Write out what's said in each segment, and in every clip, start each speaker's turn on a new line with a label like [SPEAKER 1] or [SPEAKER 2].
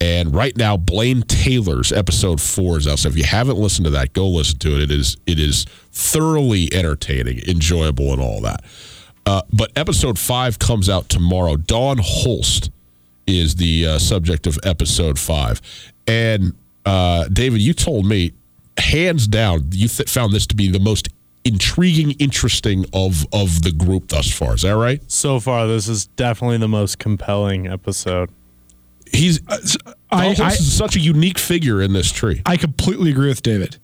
[SPEAKER 1] And right now, Blaine Taylor's episode four is out. So if you haven't listened to that, go listen to it. It is it is thoroughly entertaining, enjoyable, and all that. Uh, but episode five comes out tomorrow. Don Holst is the uh, subject of episode five, and uh, David, you told me hands down you th- found this to be the most intriguing, interesting of of the group thus far. Is that right?
[SPEAKER 2] So far, this is definitely the most compelling episode.
[SPEAKER 1] He's
[SPEAKER 3] I, I,
[SPEAKER 1] is such a unique figure in this tree.
[SPEAKER 3] I completely agree with David.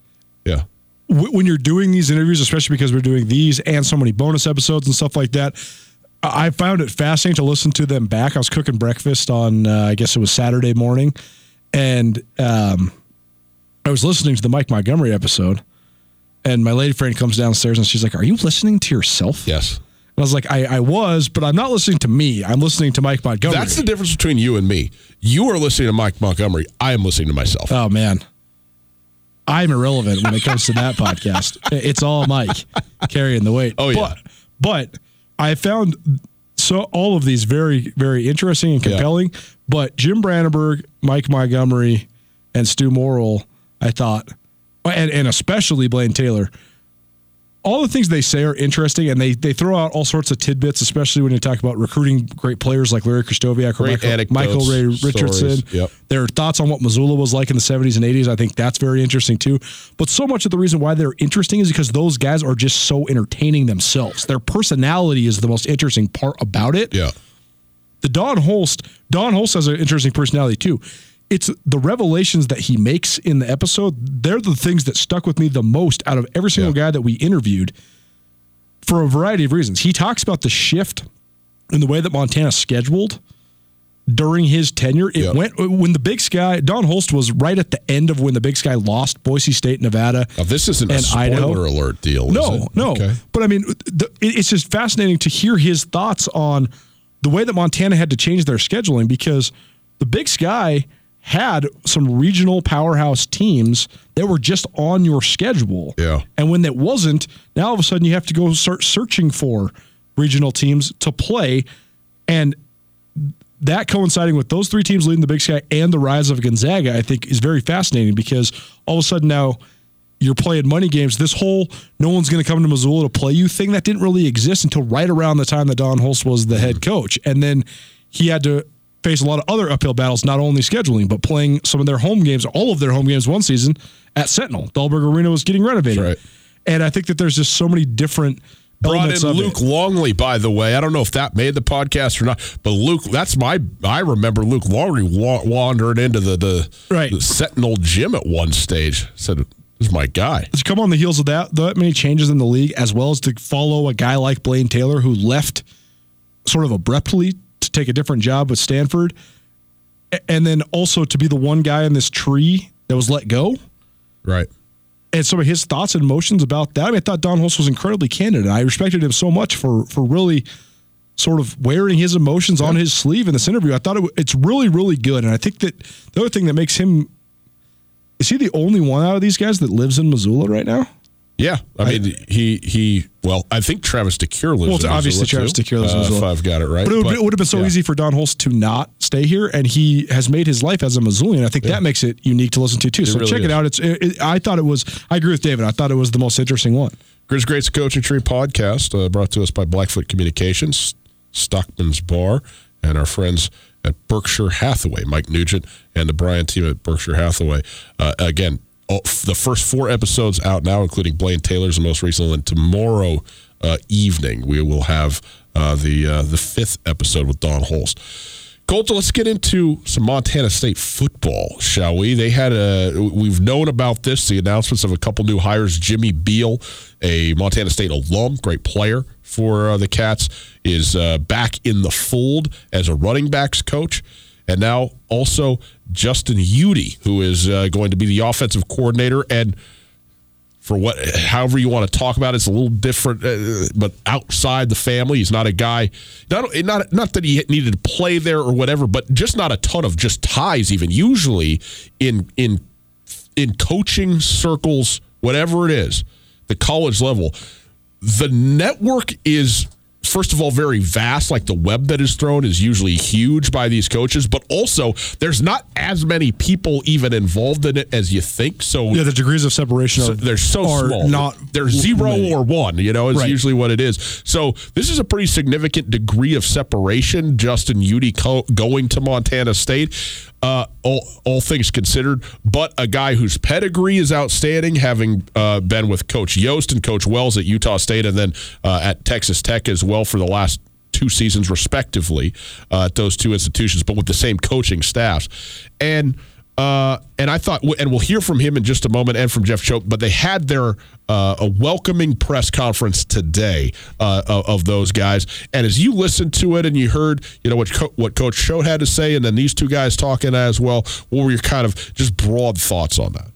[SPEAKER 1] Yeah.
[SPEAKER 3] When you're doing these interviews, especially because we're doing these and so many bonus episodes and stuff like that, I I found it fascinating to listen to them back. I was cooking breakfast on, uh, I guess it was Saturday morning, and um, I was listening to the Mike Montgomery episode, and my lady friend comes downstairs and she's like, "Are you listening to yourself?"
[SPEAKER 1] Yes.
[SPEAKER 3] I was like, I, I was, but I'm not listening to me. I'm listening to Mike Montgomery.
[SPEAKER 1] That's the difference between you and me. You are listening to Mike Montgomery. I am listening to myself.
[SPEAKER 3] Oh man, I'm irrelevant when it comes to that podcast. It's all Mike carrying the weight.
[SPEAKER 1] Oh, yeah.
[SPEAKER 3] but but I found so all of these very very interesting and
[SPEAKER 1] Yeah.
[SPEAKER 3] compelling. But Jim Brandenburg, Mike Montgomery, and Stu Morrill, I thought, and and especially Blaine Taylor. All the things they say are interesting, and they they throw out all sorts of tidbits, especially when you talk about recruiting great players like Larry Krystkowiak or Michael, Michael Ray Richardson.
[SPEAKER 1] Yep.
[SPEAKER 3] Their thoughts on what Missoula was like in the 70s and 80s, I think that's very interesting too. But so much of the reason why they're interesting is because those guys are just so entertaining themselves. Their personality is the most interesting part about it.
[SPEAKER 1] yeah.
[SPEAKER 3] The Don Holst, Don Holst has an interesting personality too. It's the revelations that he makes in the episode. They're the things that stuck with me the most out of every single
[SPEAKER 1] Yeah.
[SPEAKER 3] guy that we interviewed for a variety of reasons. He talks about the shift in the way that Montana scheduled during his tenure. It went when the Big Sky, Don Holst was right at the end of when the Big Sky lost Boise State, Nevada.
[SPEAKER 1] Now, this isn't a
[SPEAKER 3] And
[SPEAKER 1] spoiler
[SPEAKER 3] Idaho?
[SPEAKER 1] alert deal.
[SPEAKER 3] No,
[SPEAKER 1] it?
[SPEAKER 3] no.
[SPEAKER 1] Okay.
[SPEAKER 3] But I mean, the, it- it's just fascinating to hear his thoughts on the way that Montana had to change their scheduling because the Big Sky had some regional powerhouse teams that were just on your schedule.
[SPEAKER 1] Yeah.
[SPEAKER 3] And when that wasn't, now all of a sudden you have to go start searching for regional teams to play. And that coinciding with those three teams leading the Big Sky and the rise of Gonzaga, I think is very fascinating because all of a sudden now you're playing money games. This whole no one's going to come to Missoula to play you thing that didn't really exist until right around the time that Don Holst was the head mm-hmm. coach. And then he had to face a lot of other uphill battles, not only scheduling, but playing some of their home games, all of their home games one season at Sentinel. Dahlberg Arena was getting renovated.
[SPEAKER 1] Right.
[SPEAKER 3] And I think that there's just so many different
[SPEAKER 1] brought in Luke
[SPEAKER 3] it.
[SPEAKER 1] Longley, by the way. I don't know if that made the podcast or not, but Luke, that's my. I remember Luke Longley wa- wandering into the the,
[SPEAKER 3] Right.
[SPEAKER 1] the Sentinel gym at one stage. Said, "This is my guy."
[SPEAKER 3] to come on the heels of that, that many changes in the league, as well as to follow a guy like Blaine Taylor who left sort of abruptly to take a different job with Stanford, and then also to be the one guy in this tree that was let go.
[SPEAKER 1] Right.
[SPEAKER 3] And some of his thoughts and emotions about that. I mean, I thought Don Holst was incredibly candid, and I respected him so much for for really sort of wearing his emotions on his sleeve in this interview. I thought it, it's really, really good. And I think that the other thing that makes him is he the only one out of these guys that lives in Missoula right now?
[SPEAKER 1] Yeah, I mean, he he. Well, I think Travis DeCuire lives.
[SPEAKER 3] Well,
[SPEAKER 1] in
[SPEAKER 3] obviously Travis DeCuire lives in
[SPEAKER 1] uh,
[SPEAKER 3] Missoula.
[SPEAKER 1] If I've got it right,
[SPEAKER 3] But it would, it would have been so
[SPEAKER 1] yeah.
[SPEAKER 3] easy for Don Holst to not stay here, and he has made his life as a Missoulian. I think that makes it unique to listen to too. so
[SPEAKER 1] really
[SPEAKER 3] check it out. It's. It, it- I thought it was. I agree with David. I thought it was the most interesting one.
[SPEAKER 1] Grizz Greats Coaching Tree podcast uh, brought to us by Blackfoot Communications, Stockman's Bar, and our friends at Berkshire Hathaway, Mike Nugent and the Brian team at Berkshire Hathaway. Uh, again, the first four episodes out now, including Blaine Taylor's the most recent one. Tomorrow uh, evening, we will have uh, the uh, the fifth episode with Don Holst. Colton, let's get into some Montana State football, shall we? They had a. We've known about this. The announcements of a couple new hires. Jimmy Beal, a Montana State alum, great player for uh, the Cats, is uh, back in the fold as a running backs coach, and now also Justin Udy, who is uh, going to be the offensive coordinator. And for what however you want to talk about it, it's a little different uh, but outside the family he's not a guy not not not that he needed to play there or whatever but just not a ton of just ties even. Usually in in in coaching circles whatever it is the college level the network is first of all very vast like the web that is thrown is usually huge by these coaches but also there's not as many people even involved in it as you think so
[SPEAKER 3] Yeah, the degrees of separation
[SPEAKER 1] so
[SPEAKER 3] are
[SPEAKER 1] they're so
[SPEAKER 3] are
[SPEAKER 1] small.
[SPEAKER 3] Not
[SPEAKER 1] they're zero
[SPEAKER 3] many.
[SPEAKER 1] or one. You know, is
[SPEAKER 3] Right.
[SPEAKER 1] usually what it is. So this is a pretty significant degree of separation. Justin Udy co- going to Montana State. Uh, all, all things considered, but a guy whose pedigree is outstanding, having uh, been with Coach Yost and Coach Wells at Utah State, and then uh, at Texas Tech as well for the last two seasons, respectively, uh, at those two institutions, but with the same coaching staffs. And uh, and I thought, and we'll hear from him in just a moment, and from Jeff Choate. But they had their uh, a welcoming press conference today uh, of, of those guys. And as you listened to it, and you heard, you know what Co- what Coach Choate had to say, and then these two guys talking as well. What were your kind of just broad thoughts on that?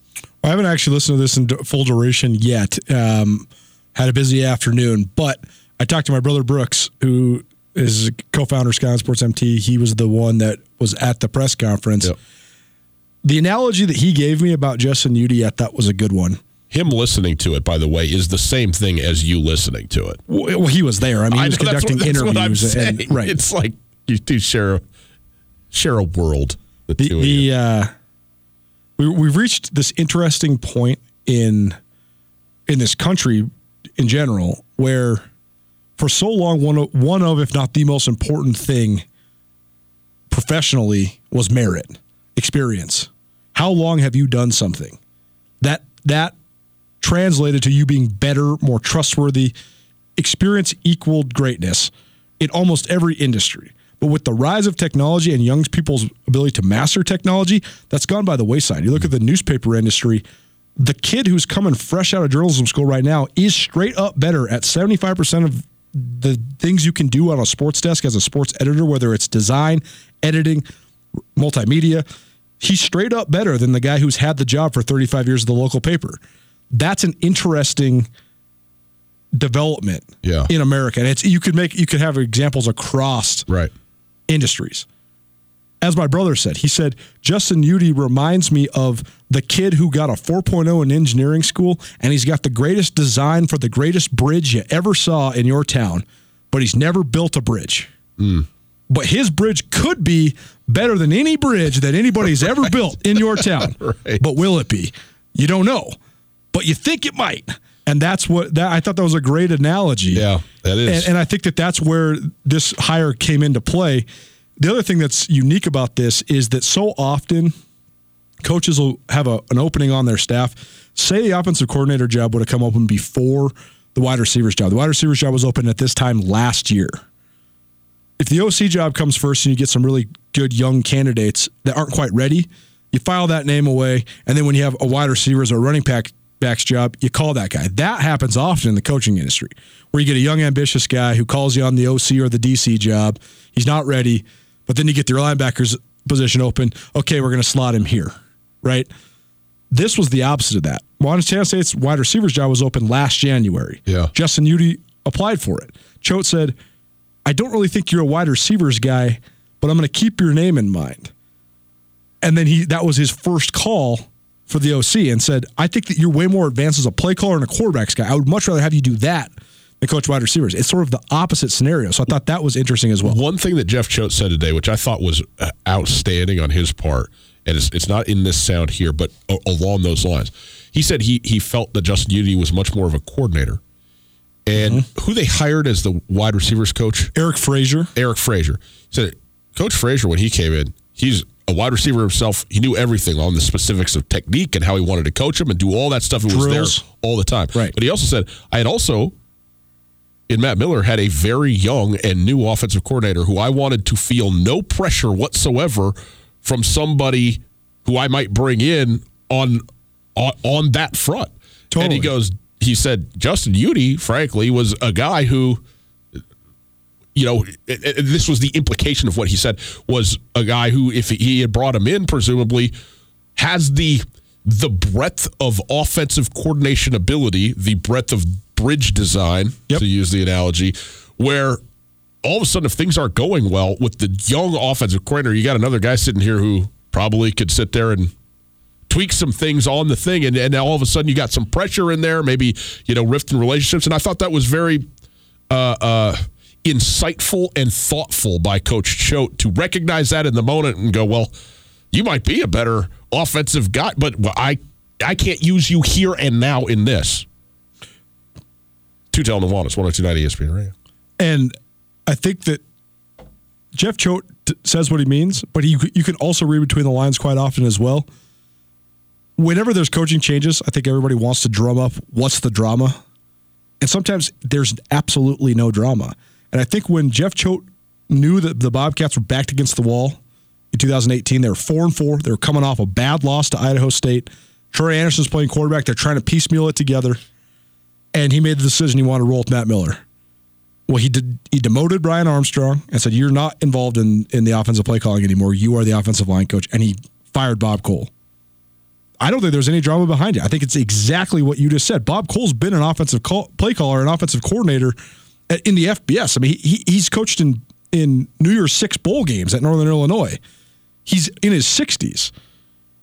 [SPEAKER 3] I haven't actually listened to this in full duration yet. Um, had a busy afternoon, but I talked to my brother Brooks, who is co-founder of Sky Sports MT. He was the one that was at the press conference.
[SPEAKER 1] Yep.
[SPEAKER 3] The analogy that he gave me about Justin Udy, I thought was a good one.
[SPEAKER 1] Him listening to it, by the way, is the same thing as you listening to it.
[SPEAKER 3] Well, he was there. I mean, he was
[SPEAKER 1] know, that's
[SPEAKER 3] conducting
[SPEAKER 1] that's what I'm
[SPEAKER 3] interviews, and right.
[SPEAKER 1] It's like you do share a, share a world. The,
[SPEAKER 3] the,
[SPEAKER 1] two of you.
[SPEAKER 3] the uh, we we've reached this interesting point in in this country in general where for so long one of, one of if not the most important thing professionally was merit experience how long have you done something that that translated to you being better more trustworthy experience equaled greatness in almost every industry. But with the rise of technology and young people's ability to master technology, that's gone by the wayside. You look at the newspaper industry, the kid who's coming fresh out of journalism school right now is straight up better at 75% of the things you can do on a sports desk as a sports editor, whether it's design, editing, multimedia. He's straight up better than the guy who's had the job for 35 years of the local paper. That's an interesting development
[SPEAKER 1] Yeah.
[SPEAKER 3] in America. And it's you could make you could have examples across
[SPEAKER 1] right.
[SPEAKER 3] industries. As my brother said, he said Justin Udy reminds me of the kid who got a 4.0 in engineering school and he's got the greatest design for the greatest bridge you ever saw in your town, but he's never built a bridge. Hmm. But his bridge could be better than any bridge that anybody's ever built in your town.
[SPEAKER 1] Right.
[SPEAKER 3] But will it be? You don't know. But you think it might. And that's what that I thought that was a great analogy.
[SPEAKER 1] Yeah, that is.
[SPEAKER 3] And, and I think that that's where this hire came into play. The other thing that's unique about this is that so often coaches will have a, an opening on their staff. Say the offensive coordinator job would have come open before the wide receivers job. The wide receivers job was open at this time last year. If the OC job comes first and you get some really good young candidates that aren't quite ready, you file that name away, and then when you have a wide receivers or running back backs job, you call that guy. That happens often in the coaching industry, where you get a young, ambitious guy who calls you on the OC or the DC job. He's not ready, but then you get your linebackers position open. Okay, we're going to slot him here, right? This was the opposite of that. Montana State's wide receivers job was open last January.
[SPEAKER 1] Yeah.
[SPEAKER 3] Justin Udy applied for it. Choate said, I don't really think you're a wide receivers guy, but I'm going to keep your name in mind. And then he that was his first call for the OC and said, I think that you're way more advanced as a play caller and a quarterbacks guy. I would much rather have you do that than coach wide receivers. It's sort of the opposite scenario. So I thought that was interesting as well.
[SPEAKER 1] One thing that Jeff Choate said today, which I thought was uh, outstanding on his part, and it's, it's not in this sound here, but along those lines, he said he he felt that Justin Udy was much more of a coordinator. And mm-hmm. who they hired as the wide receivers coach,
[SPEAKER 3] Eric Frazier.
[SPEAKER 1] Eric Frazier, said Coach Frazier when he came in, he's a wide receiver himself. He knew everything on the specifics of technique and how he wanted to coach him and do all that stuff. It was
[SPEAKER 3] Drills.
[SPEAKER 1] there all the time.
[SPEAKER 3] Right.
[SPEAKER 1] But he also said I had also in Matt Miller had a very young and new offensive coordinator who I wanted to feel no pressure whatsoever from somebody who I might bring in on on, on that front. And he goes, he said Justin Udy, frankly, was a guy who you know, it, it- this was the implication of what he said was a guy who, if he had brought him in, presumably has the the breadth of offensive coordination ability, the breadth of bridge design,
[SPEAKER 3] Yep.
[SPEAKER 1] to use the analogy, where all of a sudden, if things aren't going well with the young offensive coordinator, you got another guy sitting here who probably could sit there and tweak some things on the thing, and, and all of a sudden you got some pressure in there, maybe you know rift in relationships, and I thought that was very uh, uh, insightful and thoughtful by Coach Choate to recognize that in the moment and go, well, you might be a better offensive guy, but I I can't use you here and now in this. Two tell Nuanez, 1029 ESPN Radio.
[SPEAKER 3] And I think that Jeff Choate says what he means, but he, you can also read between the lines quite often as well. Whenever there's coaching changes, I think everybody wants to drum up what's the drama. And sometimes there's absolutely no drama. And I think when Jeff Choate knew that the Bobcats were backed against the wall in 2018, they were four and four. They were coming off a bad loss to Idaho State. Troy Andersen's playing quarterback. They're trying to piecemeal it together. And he made the decision he wanted to roll with Matt Miller. Well, he did. He demoted Brian Armstrong and said, "You're not involved in in the offensive play calling anymore. You are the offensive line coach." And he fired Bob Cole. I don't think there's any drama behind it. I think it's exactly what you just said. Bob Cole's been an offensive call, play caller, an offensive coordinator in the FBS. I mean, he, he's coached in in New Year's Six bowl games at Northern Illinois. He's in his 60s.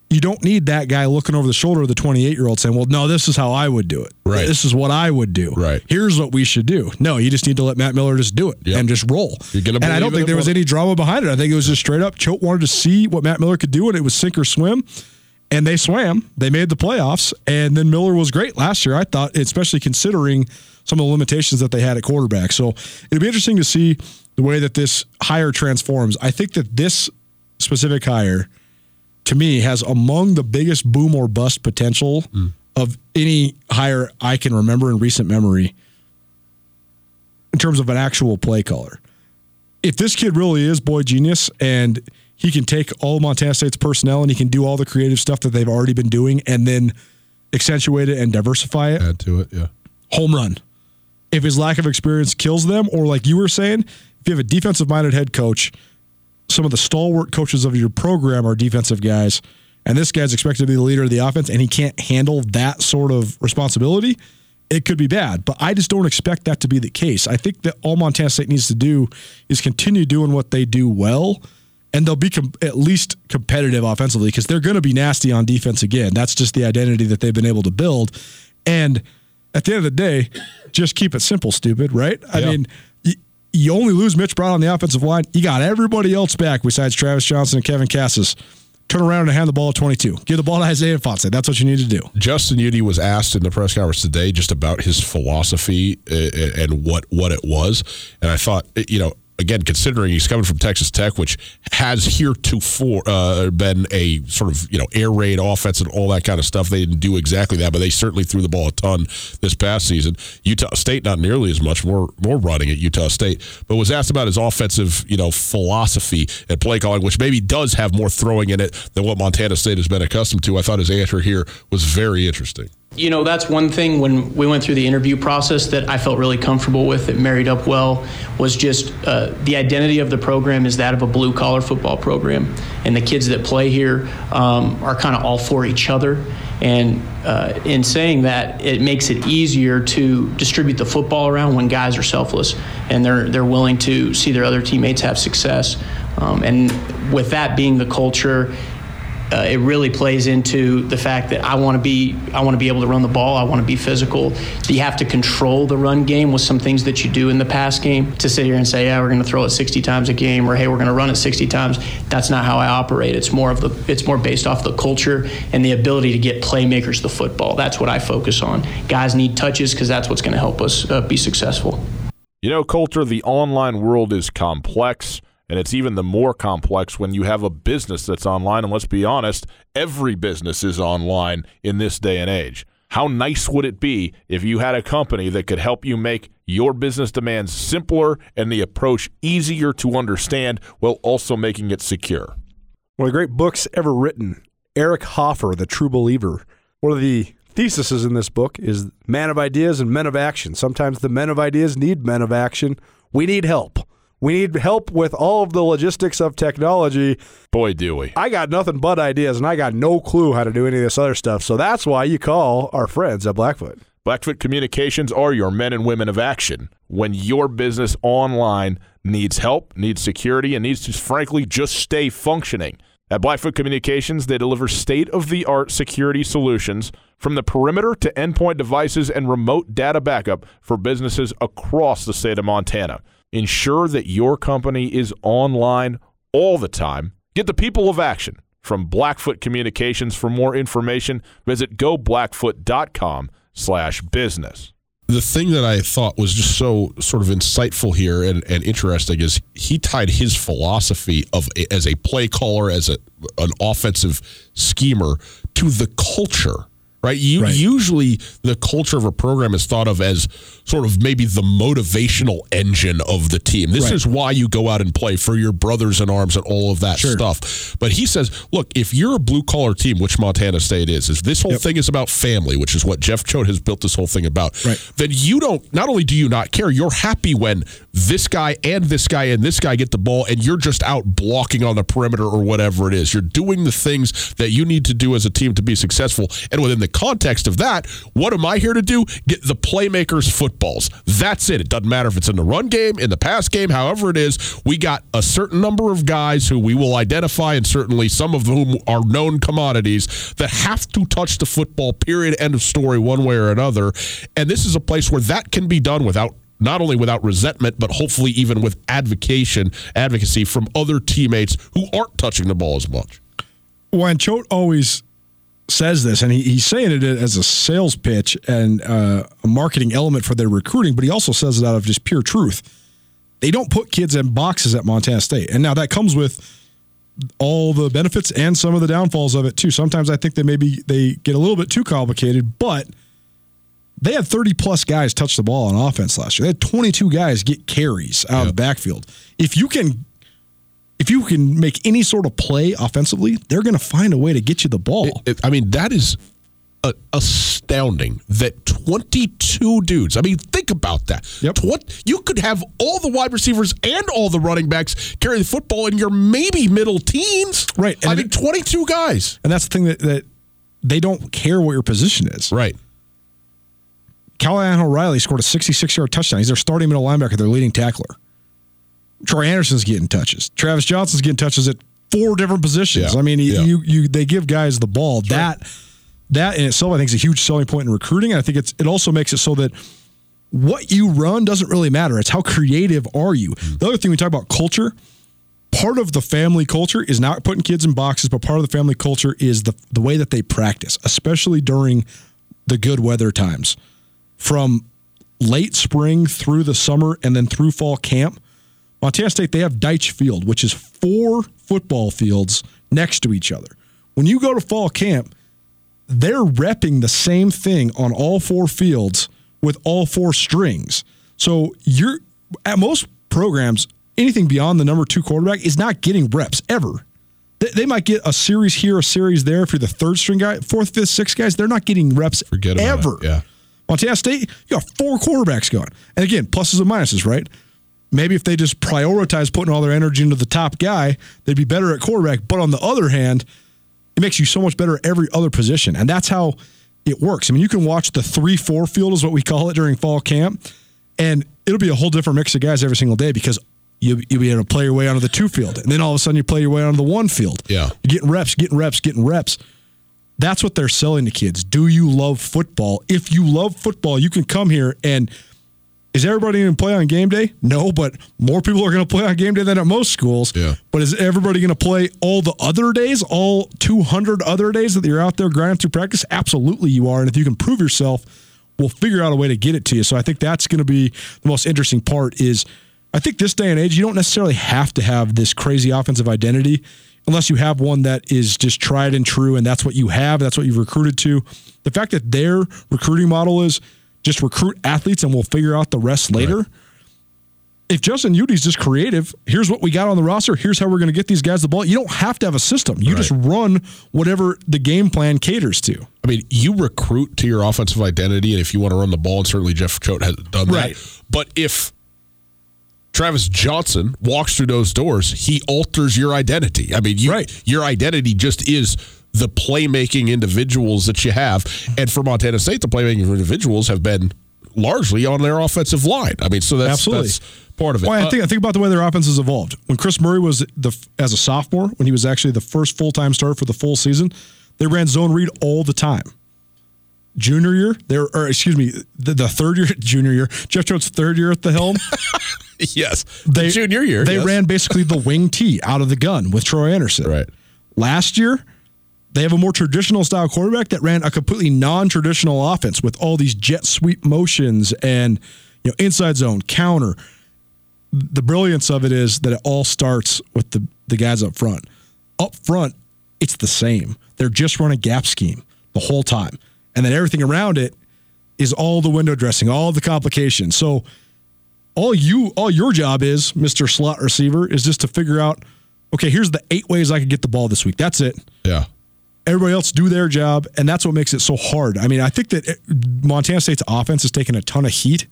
[SPEAKER 3] You don't need that guy looking over the shoulder of the 28 year old saying, "Well, no, this is how I would do it.
[SPEAKER 1] Right.
[SPEAKER 3] This is what I would do.
[SPEAKER 1] Right.
[SPEAKER 3] Here's what we should do." No, you just need to let Matt Miller just do it
[SPEAKER 1] Yep.
[SPEAKER 3] and just roll.
[SPEAKER 1] You're gonna
[SPEAKER 3] and I don't think there was any drama behind it. I think it was just straight up. Choate wanted to see what Matt Miller could do, and it was sink or swim. And they swam. They made the playoffs. And then Miller was great last year. I thought, especially considering some of the limitations that they had at quarterback. So it'd be interesting to see the way that this hire transforms. I think that this specific hire, to me, has among the biggest boom or bust potential hmm. of any hire I can remember in recent memory in terms of an actual play caller. If this kid really is boy genius and he can take all Montana State's personnel and he can do all the creative stuff that they've already been doing and then accentuate it and diversify it,
[SPEAKER 1] Add to it, yeah.
[SPEAKER 3] home run. If his lack of experience kills them, or like you were saying, if you have a defensive minded head coach, some of the stalwart coaches of your program are defensive guys, and this guy's expected to be the leader of the offense, and he can't handle that sort of responsibility, it could be bad. But I just don't expect that to be the case. I think that all Montana State needs to do is continue doing what they do well, and they'll be com- at least competitive offensively because they're going to be nasty on defense again. That's just the identity that they've been able to build. And at the end of the day, just keep it simple, stupid, right? I
[SPEAKER 1] Yeah.
[SPEAKER 3] mean, y- you only lose Mitch Brown on the offensive line. You got everybody else back besides Travis Johnson and Kevin Kassis. Turn around and hand the ball at 22. Give the ball to Isaiah Ifanse. That's what you need to do.
[SPEAKER 1] Justin Udy was asked in the press conference today just about his philosophy uh, and what what it was, and I thought, you know, again, considering he's coming from Texas Tech, which has heretofore uh, been a sort of you know air raid offense and all that kind of stuff. They didn't do exactly that, but they certainly threw the ball a ton this past season. Utah State not nearly as much, more more running at Utah State, but was asked about his offensive you know philosophy and play calling, which maybe does have more throwing in it than what Montana State has been accustomed to. I thought his answer here was very interesting.
[SPEAKER 4] You know, that's one thing when we went through the interview process that I felt really comfortable with, that married up well, was just uh, the identity of the program is that of a blue collar football program. And the kids that play here um, are kind of all for each other. And uh, in saying that, it makes it easier to distribute the football around when guys are selfless and they're, they're willing to see their other teammates have success. Um, and with that being the culture, uh, it really plays into the fact that I want to be I want to be able to run the ball. I want to be physical. You have to control the run game with some things that you do in the pass game. To sit here and say, yeah, we're going to throw it 60 times a game, or hey, we're going to run it 60 times. That's not how I operate. It's more of the it's more based off the culture and the ability to get playmakers the football. That's what I focus on. Guys need touches because that's what's going to help us uh, be successful.
[SPEAKER 5] You know, Colter, the online world is complex. And it's even the more complex when you have a business that's online. And let's be honest, every business is online in this day and age. How nice would it be if you had a company that could help you make your business demands simpler and the approach easier to understand while also making it secure?
[SPEAKER 6] One of the great books ever written, Eric Hoffer, The True Believer. One of the theses in this book is man of ideas and men of action. Sometimes the men of ideas need men of action. We need help. We need help with all of the logistics of technology.
[SPEAKER 5] Boy, do we.
[SPEAKER 6] I got nothing but ideas, and I got no clue how to do any of this other stuff. So that's why you call our friends at Blackfoot.
[SPEAKER 5] Blackfoot Communications are your men and women of action. When your business online needs help, needs security, and needs to, frankly, just stay functioning. At Blackfoot Communications, they deliver state of the art security solutions from the perimeter to endpoint devices and remote data backup for businesses across the state of Montana. Ensure that your company is online all the time. Get the people of action from Blackfoot Communications. For more information, visit goblackfoot.com slash business.
[SPEAKER 1] The thing that I thought was just so sort of insightful here and, and interesting is he tied his philosophy of as a play caller, as a, an offensive schemer, to the culture right? You right. usually the culture of a program is thought of as sort of maybe the motivational engine of the team. This right. is why you go out and play for your brothers in arms and all of that sure. stuff. But he says, look, if you're a blue collar team, which Montana State is, is this whole yep. thing is about family, which is what Jeff Choate has built this whole thing about. Right. Then you don't. Not only do you not care, you're happy when this guy and this guy and this guy get the ball, and you're just out blocking on the perimeter or whatever it is. You're doing the things that you need to do as a team to be successful, and within the context of that, what am I here to do? Get the playmakers footballs. That's it. It doesn't matter if it's in the run game, in the pass game, however it is. We got a certain number of guys who we will identify, and certainly some of whom are known commodities that have to touch the football, period, end of story, one way or another. And this is a place where that can be done without not only without resentment, but hopefully even with advocation, advocacy from other teammates who aren't touching the ball as much.
[SPEAKER 3] When Choate always says this, and he, he's saying it as a sales pitch and uh, a marketing element for their recruiting, but he also says it out of just pure truth. They don't put kids in boxes at Montana State, and now that comes with all the benefits and some of the downfalls of it too. Sometimes I think they maybe they get a little bit too complicated, but they had 30 plus guys touch the ball on offense last year. They had 22 guys get carries out yep. of the backfield. If you can if you can make any sort of play offensively, they're going to find a way to get you the ball. It,
[SPEAKER 1] it, I mean, that is a, astounding that 22 dudes. I mean, think about that. Yep. Tw- you could have all the wide receivers and all the running backs carry the football in your maybe middle teens.
[SPEAKER 3] Right.
[SPEAKER 1] And I mean, 22 guys.
[SPEAKER 3] And that's the thing that, that they don't care what your position is.
[SPEAKER 1] Right.
[SPEAKER 3] Callahan O'Reilly scored a 66 yard touchdown. He's their starting middle linebacker, their leading tackler. Troy Andersen's getting touches. Travis Johnson's getting touches at four different positions. Yeah. I mean, yeah. you you they give guys the ball. Sure. That that in itself, I think, is a huge selling point in recruiting. And I think it's it also makes it so that what you run doesn't really matter. It's how creative are you. Mm-hmm. The other thing we talk about culture. Part of the family culture is not putting kids in boxes, but part of the family culture is the the way that they practice, especially during the good weather times. From late spring through the summer and then through fall camp, Montana State, they have Deitch Field, which is four football fields next to each other. When you go to fall camp, they're repping the same thing on all four fields with all four strings. So you're at most programs, anything beyond the number two quarterback is not getting reps ever. They, they might get a series here, a series there. If you're the third string guy, fourth, fifth, sixth guys, they're not getting reps
[SPEAKER 1] Forget
[SPEAKER 3] ever.
[SPEAKER 1] it, yeah.
[SPEAKER 3] Montana State, you got four quarterbacks going. And again, pluses and minuses, right? Maybe if they just prioritize putting all their energy into the top guy, they'd be better at quarterback. But on the other hand, it makes you so much better at every other position. And that's how it works. I mean, you can watch the 3 4 field, is what we call it during fall camp, and it'll be a whole different mix of guys every single day because you, you'll be able to play your way onto the two field. And then all of a sudden, you play your way onto the one field.
[SPEAKER 1] Yeah.
[SPEAKER 3] You're getting reps, getting reps, getting reps. That's what they're selling to kids. Do you love football? If you love football, you can come here and is everybody going to play on game day? No, but more people are going to play on game day than at most schools.
[SPEAKER 1] Yeah.
[SPEAKER 3] But is everybody going to play all the other days, all 200 other days that you're out there grinding through practice? Absolutely, you are. And if you can prove yourself, we'll figure out a way to get it to you. So I think that's going to be the most interesting part. Is I think this day and age, you don't necessarily have to have this crazy offensive identity unless you have one that is just tried and true, and that's what you have. That's what you've recruited to. The fact that their recruiting model is just recruit athletes and we'll figure out the rest later. If Justin Udy's just creative, here's what we got on the roster. Here's how we're going to get these guys the ball. You don't have to have a system. You just run whatever the game plan caters to.
[SPEAKER 1] I mean, you recruit to your offensive identity, and if you want to run the ball, and certainly Jeff Choate has done
[SPEAKER 3] Right.
[SPEAKER 1] that. But if Travis Johnson walks through those doors, he alters your identity. I mean, you,
[SPEAKER 3] Right.
[SPEAKER 1] your identity just is the playmaking individuals that you have. And for Montana State, the playmaking individuals have been largely on their offensive line. I mean, so that's,
[SPEAKER 3] Absolutely.
[SPEAKER 1] that's part of it.
[SPEAKER 3] Well, I
[SPEAKER 1] Uh,
[SPEAKER 3] think I think about the way their offense has evolved. When Chris Murray was the as a sophomore, when he was actually the first full time start for the full season, they ran zone read all the time. Junior year, they're or excuse me, the, the third year, junior year, Jeff Jones' third year at the helm.
[SPEAKER 1] yes.
[SPEAKER 3] They
[SPEAKER 1] junior year.
[SPEAKER 3] they
[SPEAKER 1] yes.
[SPEAKER 3] ran basically the wing T out of the gun with Troy Andersen.
[SPEAKER 1] Right.
[SPEAKER 3] Last year, they have a more traditional style quarterback that ran a completely non-traditional offense with all these jet sweep motions and you know inside zone counter. The brilliance of it is that it all starts with the the guys up front. Up front, it's the same. They're just running gap scheme the whole time, and then everything around it is all the window dressing, all the complications. So all you all your job is, Mr. Slot Receiver, is just to figure out, okay, here's the eight ways I could get the ball this week. That's it.
[SPEAKER 1] Yeah.
[SPEAKER 3] Everybody else do their job, and that's what makes it so hard. I mean, I think that Montana State's offense has taken a ton of heat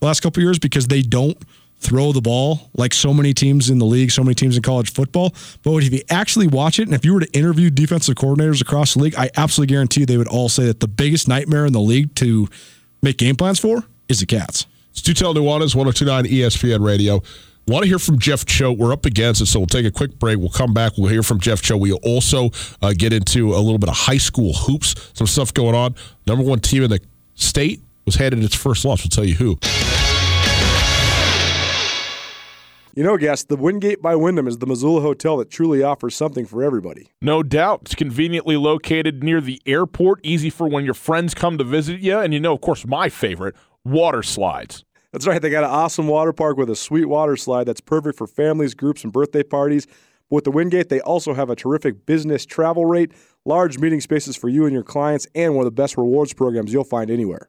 [SPEAKER 3] the last couple of years because they don't throw the ball like so many teams in the league, so many teams in college football. But if you actually watch it, and if you were to interview defensive coordinators across the league, I absolutely guarantee they would all say that the biggest nightmare in the league to make game plans for is the Cats.
[SPEAKER 1] It's Tutel Nuanez, 1029 ESPN Radio. Want to hear from Jeff Choate? We're up against it, so we'll take a quick break. We'll come back. We'll hear from Jeff Choate. We'll also uh, get into a little bit of high school hoops, some stuff going on. Number one team in the state was handed its first loss. We'll tell you who.
[SPEAKER 6] You know, guests, the Wingate by Wyndham is the Missoula hotel that truly offers something for everybody.
[SPEAKER 5] No doubt. It's conveniently located near the airport, easy for when your friends come to visit you. And you know, of course, my favorite water slides.
[SPEAKER 6] That's right, they got an awesome water park with a sweet water slide that's perfect for families, groups, and birthday parties. But with the Wingate, they also have a terrific business travel rate, large meeting spaces for you and your clients, and one of the best rewards programs you'll find anywhere.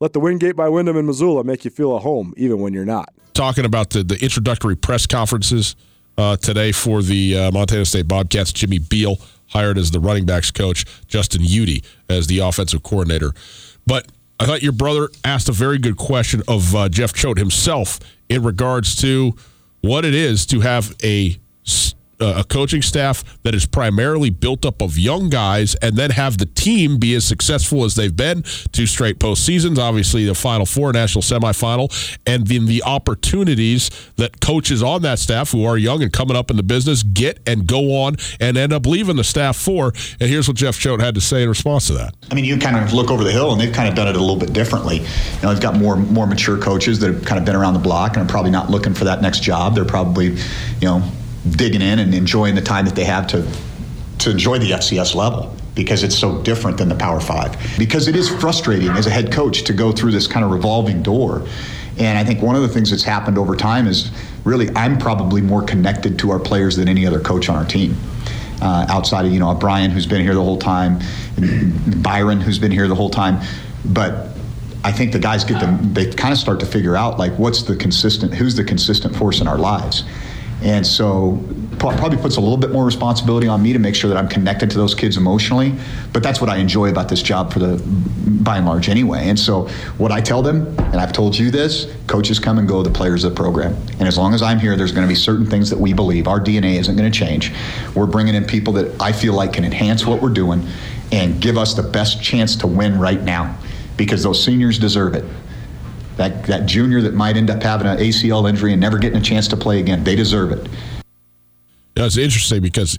[SPEAKER 6] Let the Wingate by Wyndham in Missoula make you feel at home, even when you're not.
[SPEAKER 1] Talking about the, the introductory press conferences uh, today for the uh, Montana State Bobcats. Jimmy Beal hired as the running backs coach, Justin Udy as the offensive coordinator. But I thought your brother asked a very good question of uh, Jeff Choate himself in regards to what it is to have a Uh, a coaching staff that is primarily built up of young guys, and then have the team be as successful as they've been, two straight postseasons, obviously the Final Four, national semifinal, and then the opportunities that coaches on that staff who are young and coming up in the business get and go on and end up leaving the staff for. And here's what Jeff Choate had to say in response to that.
[SPEAKER 7] I mean, you kind of look over the hill, and they've kind of done it a little bit differently. You know, they've got more more mature coaches that have kind of been around the block and are probably not looking for that next job. They're probably, you know, digging in and enjoying the time that they have to to enjoy the FCS level because it's so different than the Power Five. Because it is frustrating as a head coach to go through this kind of revolving door. And I think one of the things that's happened over time is really I'm probably more connected to our players than any other coach on our team. Uh, outside of you know Brian, who's been here the whole time, Byron, who's been here the whole time, but I think the guys get them. They kind of start to figure out like what's the consistent, who's the consistent force in our lives, and so probably puts a little bit more responsibility on me to make sure that I'm connected to those kids emotionally. But that's what I enjoy about this job for the by and large anyway. And so what I tell them, and I've told you this, coaches come and go, the players of the program. And as long as I'm here, there's going to be certain things that we believe our DNA isn't going to change. We're bringing in people that I feel like can enhance what we're doing and give us the best chance to win right now because those seniors deserve it. That, that junior that might end up having an ACL injury and never getting a chance to play again, they deserve it.
[SPEAKER 1] You know, it's interesting because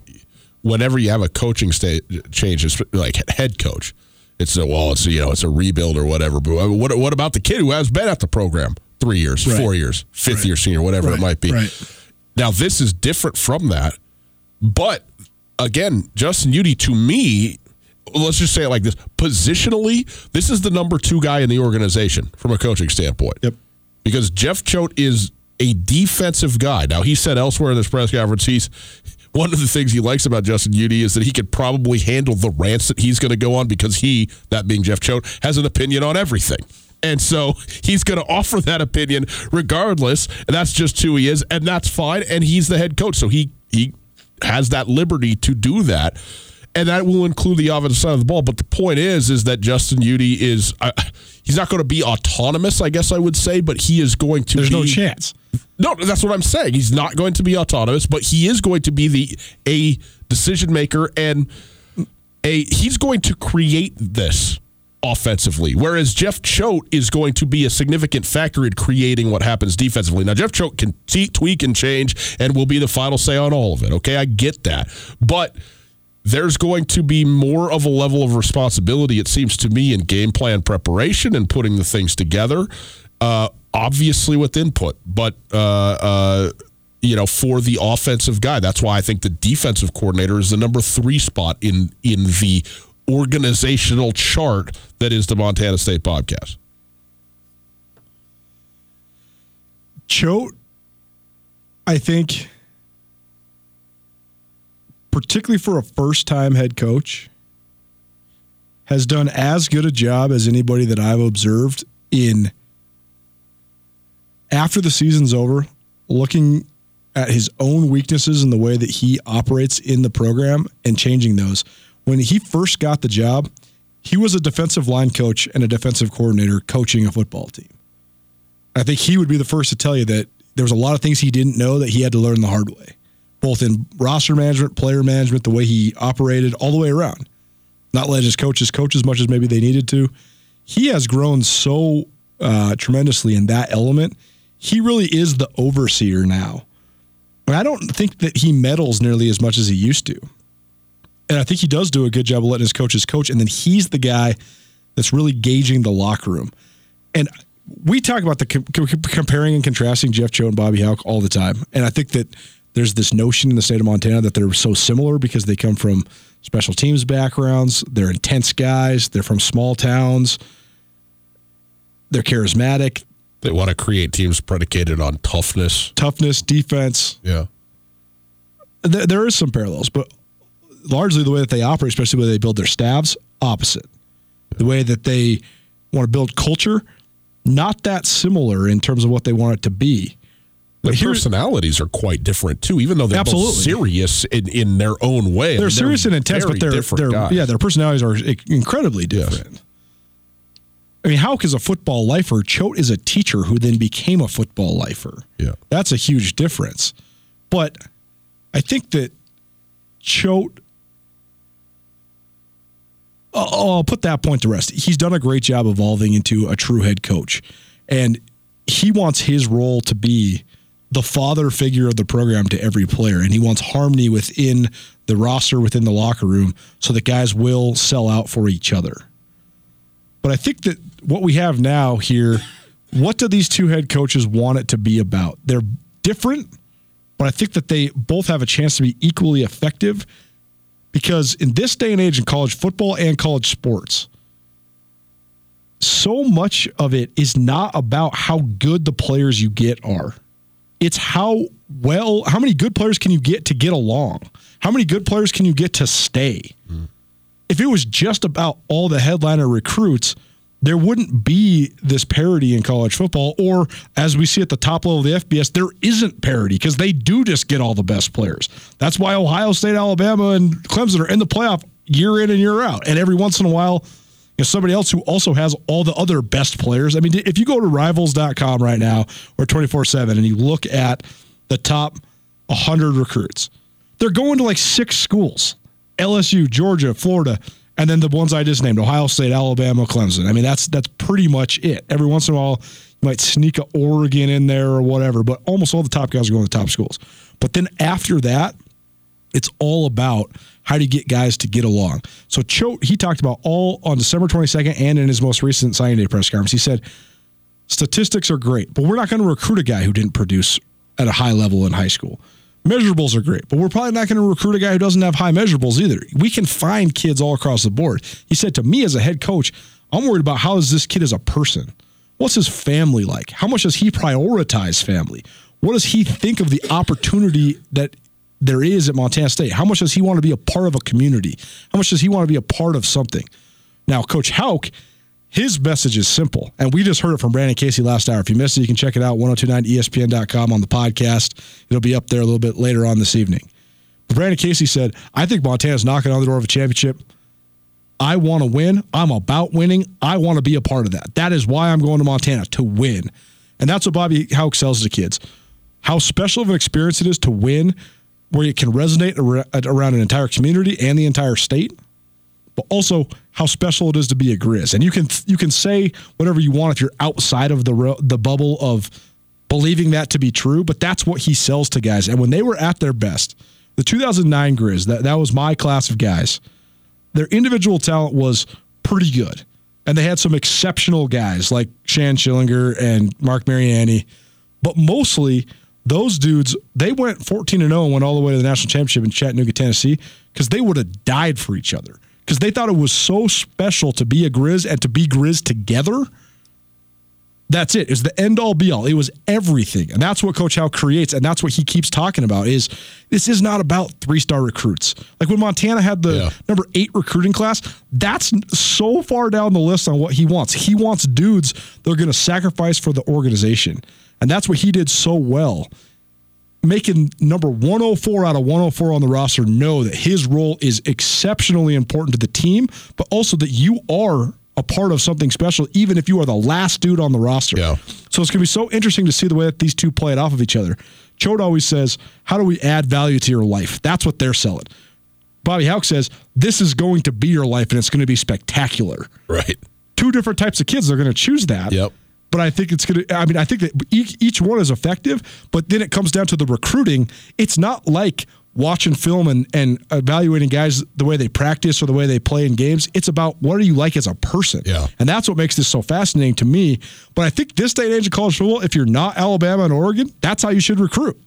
[SPEAKER 1] whenever you have a coaching sta- change, it's like head coach, it's a well, it's a, you know, it's a rebuild or whatever. But what what about the kid who has been at the program three years,
[SPEAKER 3] Right.
[SPEAKER 1] four years, fifth
[SPEAKER 3] Right.
[SPEAKER 1] year senior, whatever it might be?
[SPEAKER 3] Right.
[SPEAKER 1] Now this is different from that, but again, Justin Udy to me, let's just say it like this: positionally, this is the number two guy in the organization from a coaching standpoint.
[SPEAKER 3] Yep.
[SPEAKER 1] Because Jeff Choate is a defensive guy. Now he said elsewhere in this press conference, he's one of the things he likes about Justin Udy is that he could probably handle the rants that he's going to go on because he, that being Jeff Choate, has an opinion on everything. And so he's going to offer that opinion regardless. And that's just who he is. And that's fine. And he's the head coach. So he, he has that liberty to do that. And that will include the offensive side of the ball. But the point is, is that Justin Udy is, uh, he's not going to be autonomous, I guess I would say, but he is going to
[SPEAKER 3] There's
[SPEAKER 1] be.
[SPEAKER 3] no chance.
[SPEAKER 1] No, that's what I'm saying. He's not going to be autonomous, but he is going to be the a decision maker and a he's going to create this offensively. Whereas Jeff Choate is going to be a significant factor in creating what happens defensively. Now Jeff Choate can tweak and change and will be the final say on all of it. Okay, I get that. But there's going to be more of a level of responsibility, it seems to me, in game plan preparation and putting the things together. Uh, obviously with input, but uh, uh, you know, for the offensive guy, that's why I think the defensive coordinator is the number three spot in in the organizational chart that is the Montana State podcast.
[SPEAKER 3] Choate, I think, particularly for a first time head coach, has done as good a job as anybody that I've observed in after the season's over, looking at his own weaknesses and the way that he operates in the program and changing those. When he first got the job, he was a defensive line coach and a defensive coordinator coaching a football team. I think he would be the first to tell you that there was a lot of things he didn't know that he had to learn the hard way, both in roster management, player management, the way he operated, all the way around. Not letting his coaches coach as much as maybe they needed to. He has grown so uh, tremendously in that element. He really is the overseer now. And I don't think that he meddles nearly as much as he used to. And I think he does do a good job of letting his coaches coach. And then he's the guy that's really gauging the locker room. And we talk about the com- com- comparing and contrasting Jeff Choate and Bobby Hauck all the time. And I think that there's this notion in the state of Montana that they're so similar because they come from special teams backgrounds. They're intense guys. They're from small towns. They're charismatic,
[SPEAKER 1] They want to create teams predicated on toughness.
[SPEAKER 3] toughness, defense.
[SPEAKER 1] Yeah.
[SPEAKER 3] There, there is some parallels, but largely the way that they operate, especially the way they build their staffs, opposite. The way that they want to build culture, not that similar in terms of what they want it to be.
[SPEAKER 1] Their personalities are quite different too, even though they're both
[SPEAKER 3] Absolutely.
[SPEAKER 1] serious in, in their own way. I
[SPEAKER 3] they're serious and intense, but they're,
[SPEAKER 1] different
[SPEAKER 3] they're
[SPEAKER 1] guys.
[SPEAKER 3] yeah, their personalities are incredibly different. I mean, Hauck is a football lifer. Choate is a teacher who then became a football lifer.
[SPEAKER 1] Yeah.
[SPEAKER 3] That's a huge difference. But I think that Choate. I'll uh, oh, I'll put that point to rest. He's done a great job evolving into a true head coach, and he wants his role to be the father figure of the program to every player, and he wants harmony within the roster, within the locker room, so that guys will sell out for each other. But I think that what we have now here, what do these two head coaches want it to be about? They're different, but I think that they both have a chance to be equally effective because in this day and age in college football and college sports, so much of it is not about how good the players you get are. It's how well, how many good players can you get to get along? How many good players can you get to stay? If it was just about all the headliner recruits, there wouldn't be this parity in college football. Or as we see at the top level of the FBS, there isn't parity because they do just get all the best players. That's why Ohio State, Alabama, and Clemson are in the playoff year in and year out. And every once in a while, know, somebody else who also has all the other best players. I mean, if you go to rivals.com right now or 24 7 and you look at the top 100 recruits, they're going to like six schools LSU, Georgia, Florida, and then the ones I just named Ohio State, Alabama, Clemson. I mean, that's that's pretty much it. Every once in a while, you might sneak a Oregon in there or whatever, but almost all the top guys are going to top schools. But then after that, it's all about how do you get guys to get along. So Choate, he talked about all on December 22nd and in his most recent signing day press conference. He said, statistics are great, but we're not going to recruit a guy who didn't produce at a high level in high school. Measurables are great, but we're probably not going to recruit a guy who doesn't have high measurables either. We can find kids all across the board. He said to me as a head coach, I'm worried about how is this kid as a person? What's his family like? How much does he prioritize family? What does he think of the opportunity that there is at Montana State? How much does he want to be a part of a community? How much does he want to be a part of something? Now, Coach Hauck, his message is simple, and we just heard it from Brandon Casey last hour. If you missed it, you can check it out 1029ESPN.com on the podcast. It'll be up there a little bit later on this evening. But Brandon Casey said, I think Montana's knocking on the door of a championship. I want to win. I'm about winning. I want to be a part of that. That is why I'm going to Montana to win. And that's what Bobby Hauck sells to kids. How special of an experience it is to win, where it can resonate around an entire community and the entire state, but also how special it is to be a Grizz. And you can you can say whatever you want if you're outside of the the bubble of believing that to be true, but that's what he sells to guys. And when they were at their best, the 2009 Grizz, that, that was my class of guys, their individual talent was pretty good. And they had some exceptional guys like Shann Schillinger and Marc Mariani. But mostly, those dudes, they went 14 and 0 and went all the way to the national championship in Chattanooga, Tennessee, because they would have died for each other. Because they thought it was so special to be a Grizz and to be Grizz together. That's it. It's the end all be all. It was everything. And that's what Coach Hauck creates. And that's what he keeps talking about is this is not about three star recruits. Like when Montana had the
[SPEAKER 1] Yeah.
[SPEAKER 3] number eight recruiting class, that's so far down the list on what he wants. He wants dudes that are going to sacrifice for the organization. And that's what he did so well. Making number 104 out of 104 on the roster know that his role is exceptionally important to the team, but also that you are a part of something special, even if you are the last dude on the roster.
[SPEAKER 1] Yeah.
[SPEAKER 3] So it's going to be so interesting to see the way that these two play it off of each other. Choate always says, How do we add value to your life? That's what they're selling. Bobby Hauck says, This is going to be your life and it's going to be spectacular.
[SPEAKER 1] Right.
[SPEAKER 3] Two different types of kids are going to choose that.
[SPEAKER 1] Yep.
[SPEAKER 3] But I think it's going to, I mean, I think that each, each one is effective, but then it comes down to the recruiting. It's not like watching film and, and evaluating guys the way they practice or the way they play in games. It's about what are you like as a person?
[SPEAKER 1] Yeah.
[SPEAKER 3] And that's what makes this so fascinating to me. But I think this day and age of college football, if you're not Alabama and Oregon, that's how you should recruit.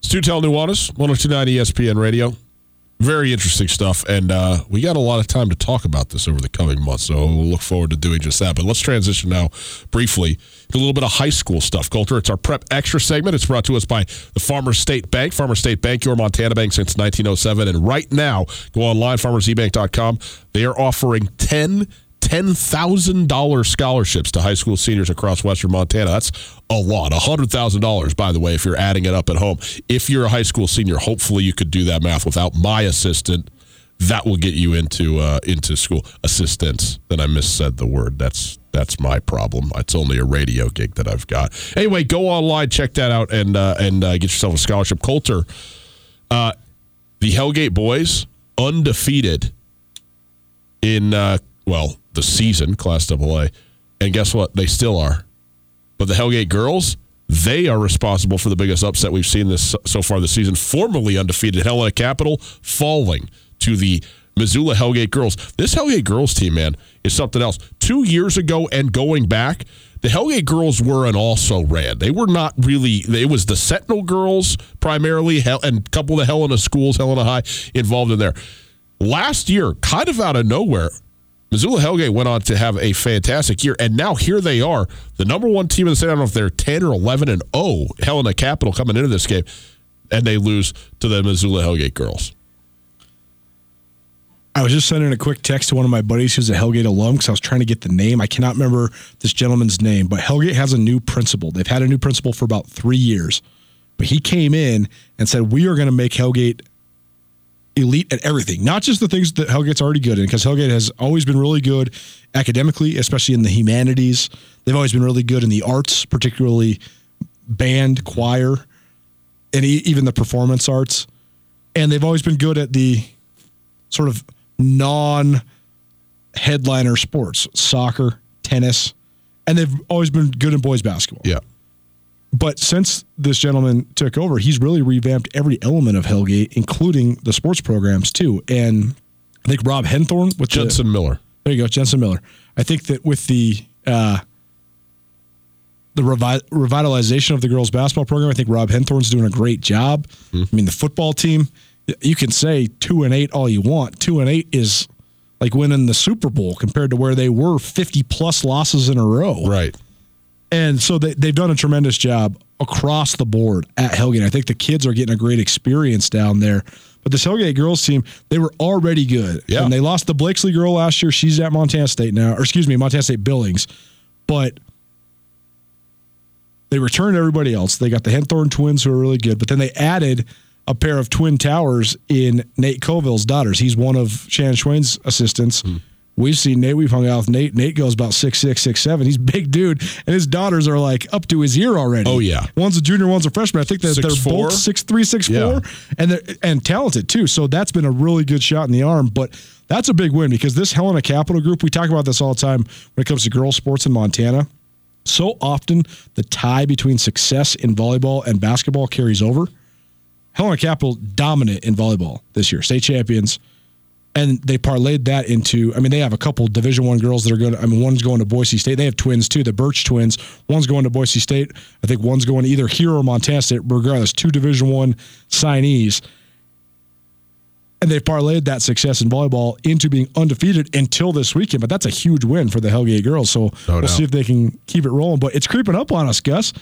[SPEAKER 1] Stu Tell Nuanez, 1029 ESPN Radio. Very interesting stuff. And uh, we got a lot of time to talk about this over the coming months. So we'll look forward to doing just that. But let's transition now briefly to a little bit of high school stuff. Colter, it's our Prep Extra segment. It's brought to us by the Farmer State Bank. Farmer State Bank, your Montana bank since 1907. And right now, go online, farmersebank.com. They are offering 10 $10,000 scholarships to high school seniors across Western Montana. That's a lot. $100,000, by the way, if you're adding it up at home. If you're a high school senior, hopefully you could do that math without my assistant. That will get you into uh, into school. Assistance. Then I missaid the word. That's that's my problem. It's only a radio gig that I've got. Anyway, go online, check that out, and uh, and uh, get yourself a scholarship. Colter, Uh, the Hellgate boys undefeated in uh, well the season Class AA, and guess what? They still are. But the Hellgate girls, they are responsible for the biggest upset we've seen this so far this season. Formerly undefeated Helena Capital falling to the Missoula Hellgate girls. This Hellgate girls team, man, is something else. Two years ago and going back, the Hellgate girls were an also ran. They were not really. It was the Sentinel girls primarily, and a couple of the Helena schools, Helena High, involved in there. Last year, kind of out of nowhere, Missoula Hellgate went on to have a fantastic year, and now here they are, the number one team in the state. I don't know if they're ten or eleven and oh, Helena Capital coming into this game, and they lose to the Missoula Hellgate girls.
[SPEAKER 3] I was just sending a quick text to one of my buddies who's a Hellgate alum because I was trying to get the name. I cannot remember this gentleman's name, but Hellgate has a new principal. They've had a new principal for about three years, but he came in and said, We are going to make Hellgate elite at everything, not just the things that Hellgate's already good in, because Hellgate has always been really good academically, especially in the humanities. They've always been really good in the arts, particularly band, choir, and even the performance arts. And they've always been good at the sort of non headliner sports, soccer, tennis, and they've always been good in boys basketball.
[SPEAKER 1] Yeah.
[SPEAKER 3] But since this gentleman took over, he's really revamped every element of Hellgate, including the sports programs too. And I think Rob Henthorn with
[SPEAKER 1] Jensen
[SPEAKER 3] the,
[SPEAKER 1] Miller.
[SPEAKER 3] There you go, Jensen Miller. I think that with the uh, the revi- revitalization of the girls basketball program, I think Rob Henthorn's doing a great job. Mm-hmm. I mean, the football team you can say two and eight all you want. Two and eight is like winning the Super Bowl compared to where they were 50 plus losses in a row.
[SPEAKER 1] Right.
[SPEAKER 3] And so they, they've done a tremendous job across the board at Hellgate. I think the kids are getting a great experience down there. But this Hellgate girls team, they were already good.
[SPEAKER 1] Yeah.
[SPEAKER 3] And they lost the Blakesley girl last year. She's at Montana State now, or excuse me, Montana State Billings. But they returned everybody else. They got the Henthorn twins who are really good, but then they added – a pair of twin towers in Nate Coville's daughters. He's one of Shannon Schweyen's assistants. Hmm. We've seen Nate. We've hung out with Nate. Nate goes about six six, six seven. He's a big dude, and his daughters are like up to his ear already.
[SPEAKER 1] Oh yeah,
[SPEAKER 3] one's a junior, one's a freshman. I think that they they're four? both six three, six yeah. four, and they're and talented too. So that's been a really good shot in the arm. But that's a big win because this Helena Capital Group. We talk about this all the time when it comes to girls sports in Montana. So often the tie between success in volleyball and basketball carries over. Helena Capital dominant in volleyball this year, state champions, and they parlayed that into. I mean, they have a couple Division One girls that are going. To, I mean, one's going to Boise State. They have twins too, the Birch twins. One's going to Boise State. I think one's going to either here or Montana State. Regardless, two Division One signees, and they've parlayed that success in volleyball into being undefeated until this weekend. But that's a huge win for the Hellgate girls. So no we'll see if they can keep it rolling. But it's creeping up on us, Gus.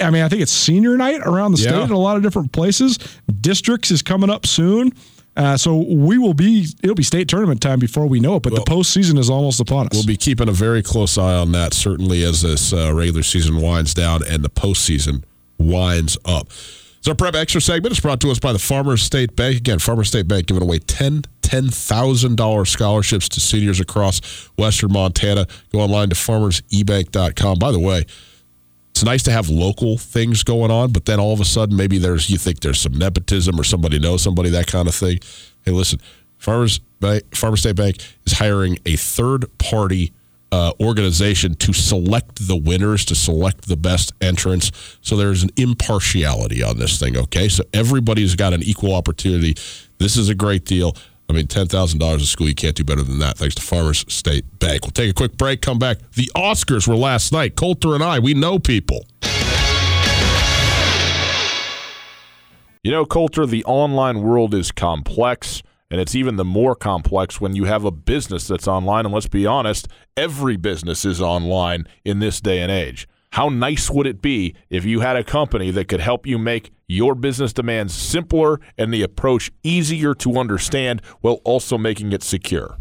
[SPEAKER 3] I mean, I think it's senior night around the state in a lot of different places. Districts is coming up soon. Uh, so we will be it'll be state tournament time before we know it, but well, the postseason is almost upon us.
[SPEAKER 1] We'll be keeping a very close eye on that, certainly as this uh, regular season winds down and the postseason winds up. So our prep extra segment is brought to us by the Farmers State Bank. Again, Farmers State Bank giving away 10 $10,000 scholarships to seniors across Western Montana. Go online to farmersebank.com. By the way, it's nice to have local things going on, but then all of a sudden, maybe there's you think there's some nepotism or somebody knows somebody, that kind of thing. Hey, listen, Farmers Bank, Farmers State Bank is hiring a third party uh, organization to select the winners, to select the best entrants. So there's an impartiality on this thing, okay? So everybody's got an equal opportunity. This is a great deal. I mean, $10,000 a school, you can't do better than that, thanks to Farmers State Bank. We'll take a quick break, come back. The Oscars were last night. Colter and I, we know people.
[SPEAKER 5] You know, Colter, the online world is complex, and it's even the more complex when you have a business that's online. And let's be honest, every business is online in this day and age. How nice would it be if you had a company that could help you make your business demands simpler and the approach easier to understand while also making it secure?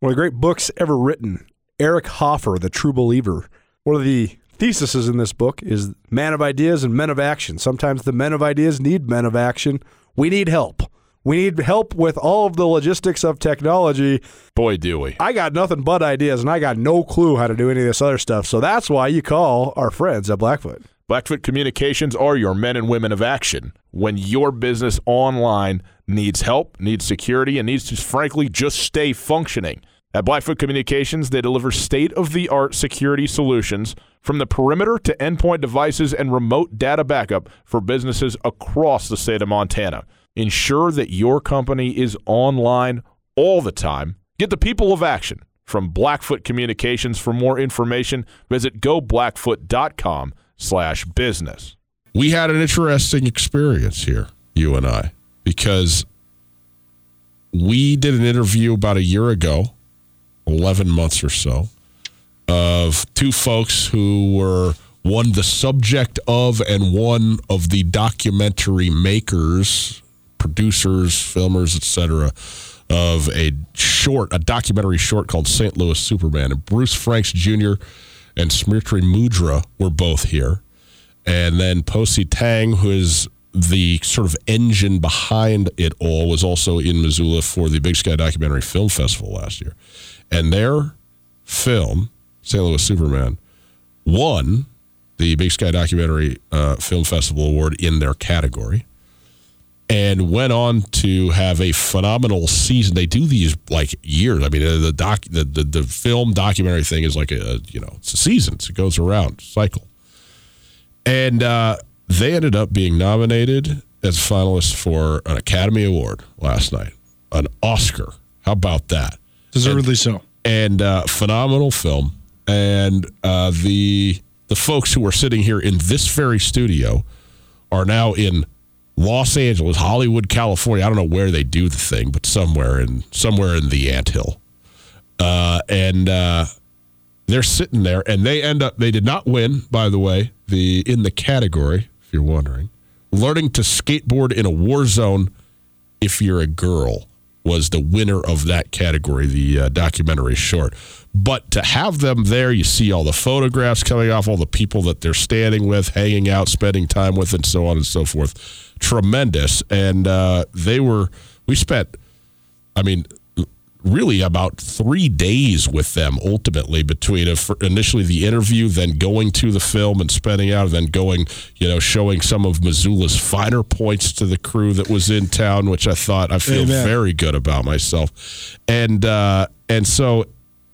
[SPEAKER 6] One of the great books ever written, Eric Hoffer, The True Believer. One of the theses in this book is man of ideas and men of action. Sometimes the men of ideas need men of action. We need help. We need help with all of the logistics of technology.
[SPEAKER 5] Boy, do we.
[SPEAKER 6] I got nothing but ideas, and I got no clue how to do any of this other stuff. So that's why you call our friends at Blackfoot.
[SPEAKER 5] Blackfoot Communications are your men and women of action when your business online needs help, needs security, and needs to, frankly, just stay functioning. At Blackfoot Communications, they deliver state of the art security solutions from the perimeter to endpoint devices and remote data backup for businesses across the state of Montana. Ensure that your company is online all the time. Get the people of action from Blackfoot Communications. For more information, visit goblackfoot.com slash business.
[SPEAKER 1] We had an interesting experience here, you and I, because we did an interview about a year ago, 11 months or so, of two folks who were one the subject of and one of the documentary makers, producers, filmers, etc., of a short, a documentary short called St. Louis Superman. And Bruce Franks Jr. and Smriti Mundhra were both here. And then Poh Si Teng, who is the sort of engine behind it all, was also in Missoula for the Big Sky Documentary Film Festival last year. And their film, St. Louis Superman, won the Big Sky Documentary uh, Film Festival Award in their category and went on to have a phenomenal season. They do these like years. I mean, the doc, the, the, the film documentary thing is like a, you know, it's a season. It goes around cycle. And uh, they ended up being nominated as finalists for an Academy Award last night, an Oscar. How about that?
[SPEAKER 3] Deservedly and, so.
[SPEAKER 1] And uh, phenomenal film. And uh, the the folks who are sitting here in this very studio are now in Los Angeles, Hollywood, California. I don't know where they do the thing, but somewhere in somewhere in the anthill. Uh, and uh, they're sitting there, and they end up. They did not win, by the way, the in the category. If you're wondering, learning to skateboard in a war zone. If you're a girl, was the winner of that category, the uh, documentary short. But to have them there, you see all the photographs coming off, all the people that they're standing with, hanging out, spending time with, and so on and so forth tremendous. And uh, they were, we spent, I mean, really about three days with them ultimately between initially the interview, then going to the film and spending out, and then going, you know, showing some of Missoula's finer points to the crew that was in town, which I thought I feel Amen. very good about myself. And, uh, and so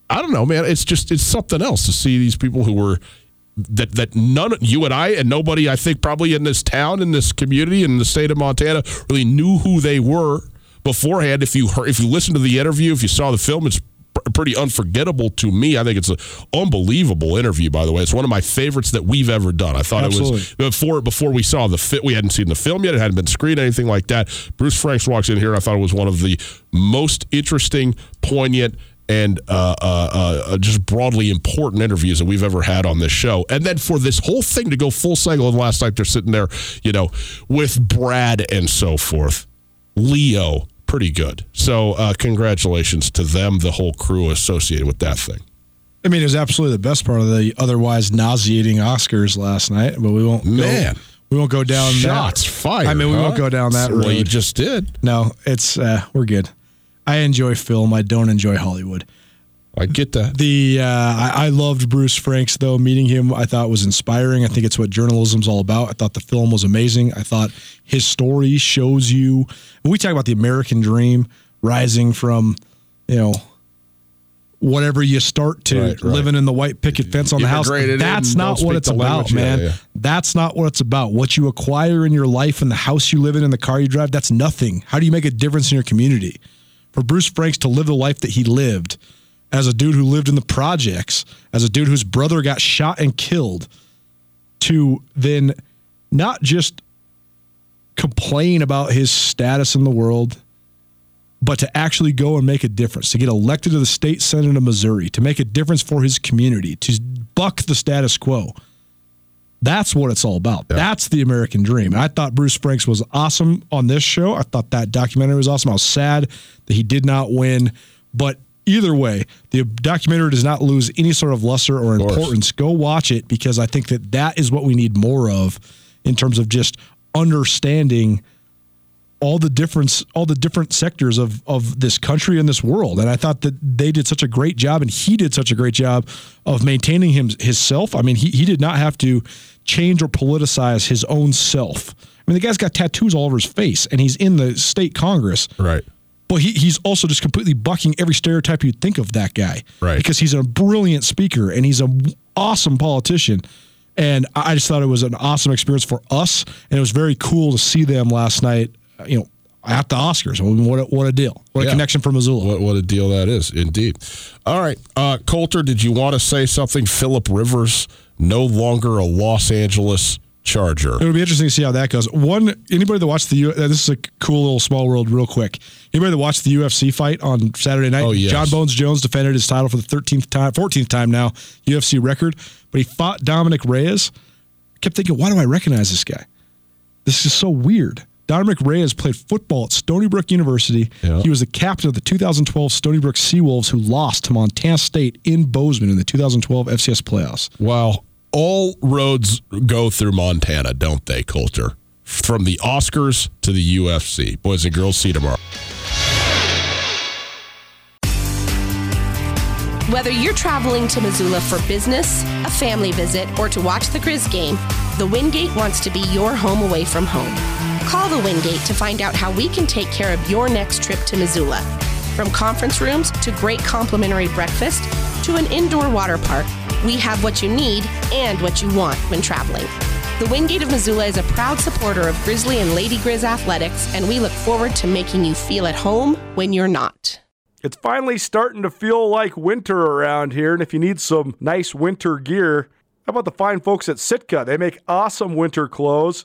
[SPEAKER 1] I don't know, man, it's just, it's something else to see these people who were, that that none you and I and nobody I think probably in this town in this community in the state of Montana really knew who they were beforehand. If you heard, if you listened to the interview, if you saw the film, it's pretty unforgettable to me. I think it's an unbelievable interview. By the way, it's one of my favorites that we've ever done. I thought Absolutely. it was before before we saw the fit. We hadn't seen the film yet; it hadn't been screened, anything like that. Bruce Franks walks in here. I thought it was one of the most interesting, poignant and uh, uh, uh, just broadly important interviews that we've ever had on this show. And then for this whole thing to go full cycle, and last night they're sitting there, you know, with Brad and so forth. Leo, pretty good. So uh, congratulations to them, the whole crew associated with that thing.
[SPEAKER 3] I mean, it was absolutely the best part of the otherwise nauseating Oscars last night, but we won't.
[SPEAKER 1] Man.
[SPEAKER 3] Go, we won't go down
[SPEAKER 1] shots
[SPEAKER 3] that.
[SPEAKER 1] fired.
[SPEAKER 3] I mean, we
[SPEAKER 1] huh?
[SPEAKER 3] won't go down that
[SPEAKER 1] well,
[SPEAKER 3] road.
[SPEAKER 1] you just did.
[SPEAKER 3] No, it's uh, we're good. I enjoy film. I don't enjoy Hollywood.
[SPEAKER 1] I get that.
[SPEAKER 3] The uh, I, I, loved Bruce Franks though. Meeting him, I thought was inspiring. I think it's what journalism's all about. I thought the film was amazing. I thought his story shows you. When we talk about the American dream, rising from, you know, whatever you start to right, right. living in the white picket fence on the house. That's not what it's about, man. Yeah, yeah. That's not what it's about. What you acquire in your life and the house you live in and the car you drive, that's nothing. How do you make a difference in your community? For Bruce Franks to live the life that he lived as a dude who lived in the projects, as a dude whose brother got shot and killed, to then not just complain about his status in the world, but to actually go and make a difference, to get elected to the state senate of Missouri, to make a difference for his community, to buck the status quo. That's what it's all about. Yeah. That's the American dream. And I thought Bruce Franks was awesome on this show. I thought that documentary was awesome. I was sad that he did not win, but either way, the documentary does not lose any sort of luster or importance. Go watch it because I think that that is what we need more of in terms of just understanding all the difference, all the different sectors of of this country and this world. And I thought that they did such a great job, and he did such a great job of maintaining him himself. I mean, he he did not have to change or politicize his own self. I mean, the guy's got tattoos all over his face, and he's in the state congress.
[SPEAKER 1] Right.
[SPEAKER 3] But he, he's also just completely bucking every stereotype you'd think of that guy.
[SPEAKER 1] Right.
[SPEAKER 3] Because he's a brilliant speaker and he's an awesome politician. And I just thought it was an awesome experience for us. And it was very cool to see them last night, you know, at the Oscars. I mean, what a, what a deal. What a
[SPEAKER 1] Yeah.
[SPEAKER 3] connection for Missoula.
[SPEAKER 1] What, what a deal that is, indeed. All right. Uh, Colter, did you want to say something? Philip Rivers, no longer a Los Angeles Charger.
[SPEAKER 3] It would be interesting to see how that goes. One, anybody that watched the U, uh, this is a cool little small world, real quick. Anybody that watched the UFC fight on Saturday night?
[SPEAKER 1] Oh, yes.
[SPEAKER 3] Jon Bones Jones defended his title for the thirteenth time, fourteenth time now, UFC record. But he fought Dominic Reyes. Kept thinking, why do I recognize this guy? This is so weird. Dominic Reyes played football at Stony Brook University.
[SPEAKER 1] Yeah.
[SPEAKER 3] He was the captain of the 2012 Stony Brook Seawolves, who lost to Montana State in Bozeman in the 2012 FCS playoffs.
[SPEAKER 1] Well, all roads go through Montana, don't they, Colter? From the Oscars to the UFC. Boys and girls, see you tomorrow.
[SPEAKER 8] Whether you're traveling to Missoula for business, a family visit, or to watch the Grizz game, the Wingate wants to be your home away from home. Call the Wingate to find out how we can take care of your next trip to Missoula. From conference rooms to great complimentary breakfast to an indoor water park, we have what you need and what you want when traveling. The Wingate of Missoula is a proud supporter of Grizzly and Lady Grizz athletics, and we look forward to making you feel at home when you're not.
[SPEAKER 6] It's finally starting to feel like winter around here, and if you need some nice winter gear, how about the fine folks at Sitka? They make awesome winter clothes,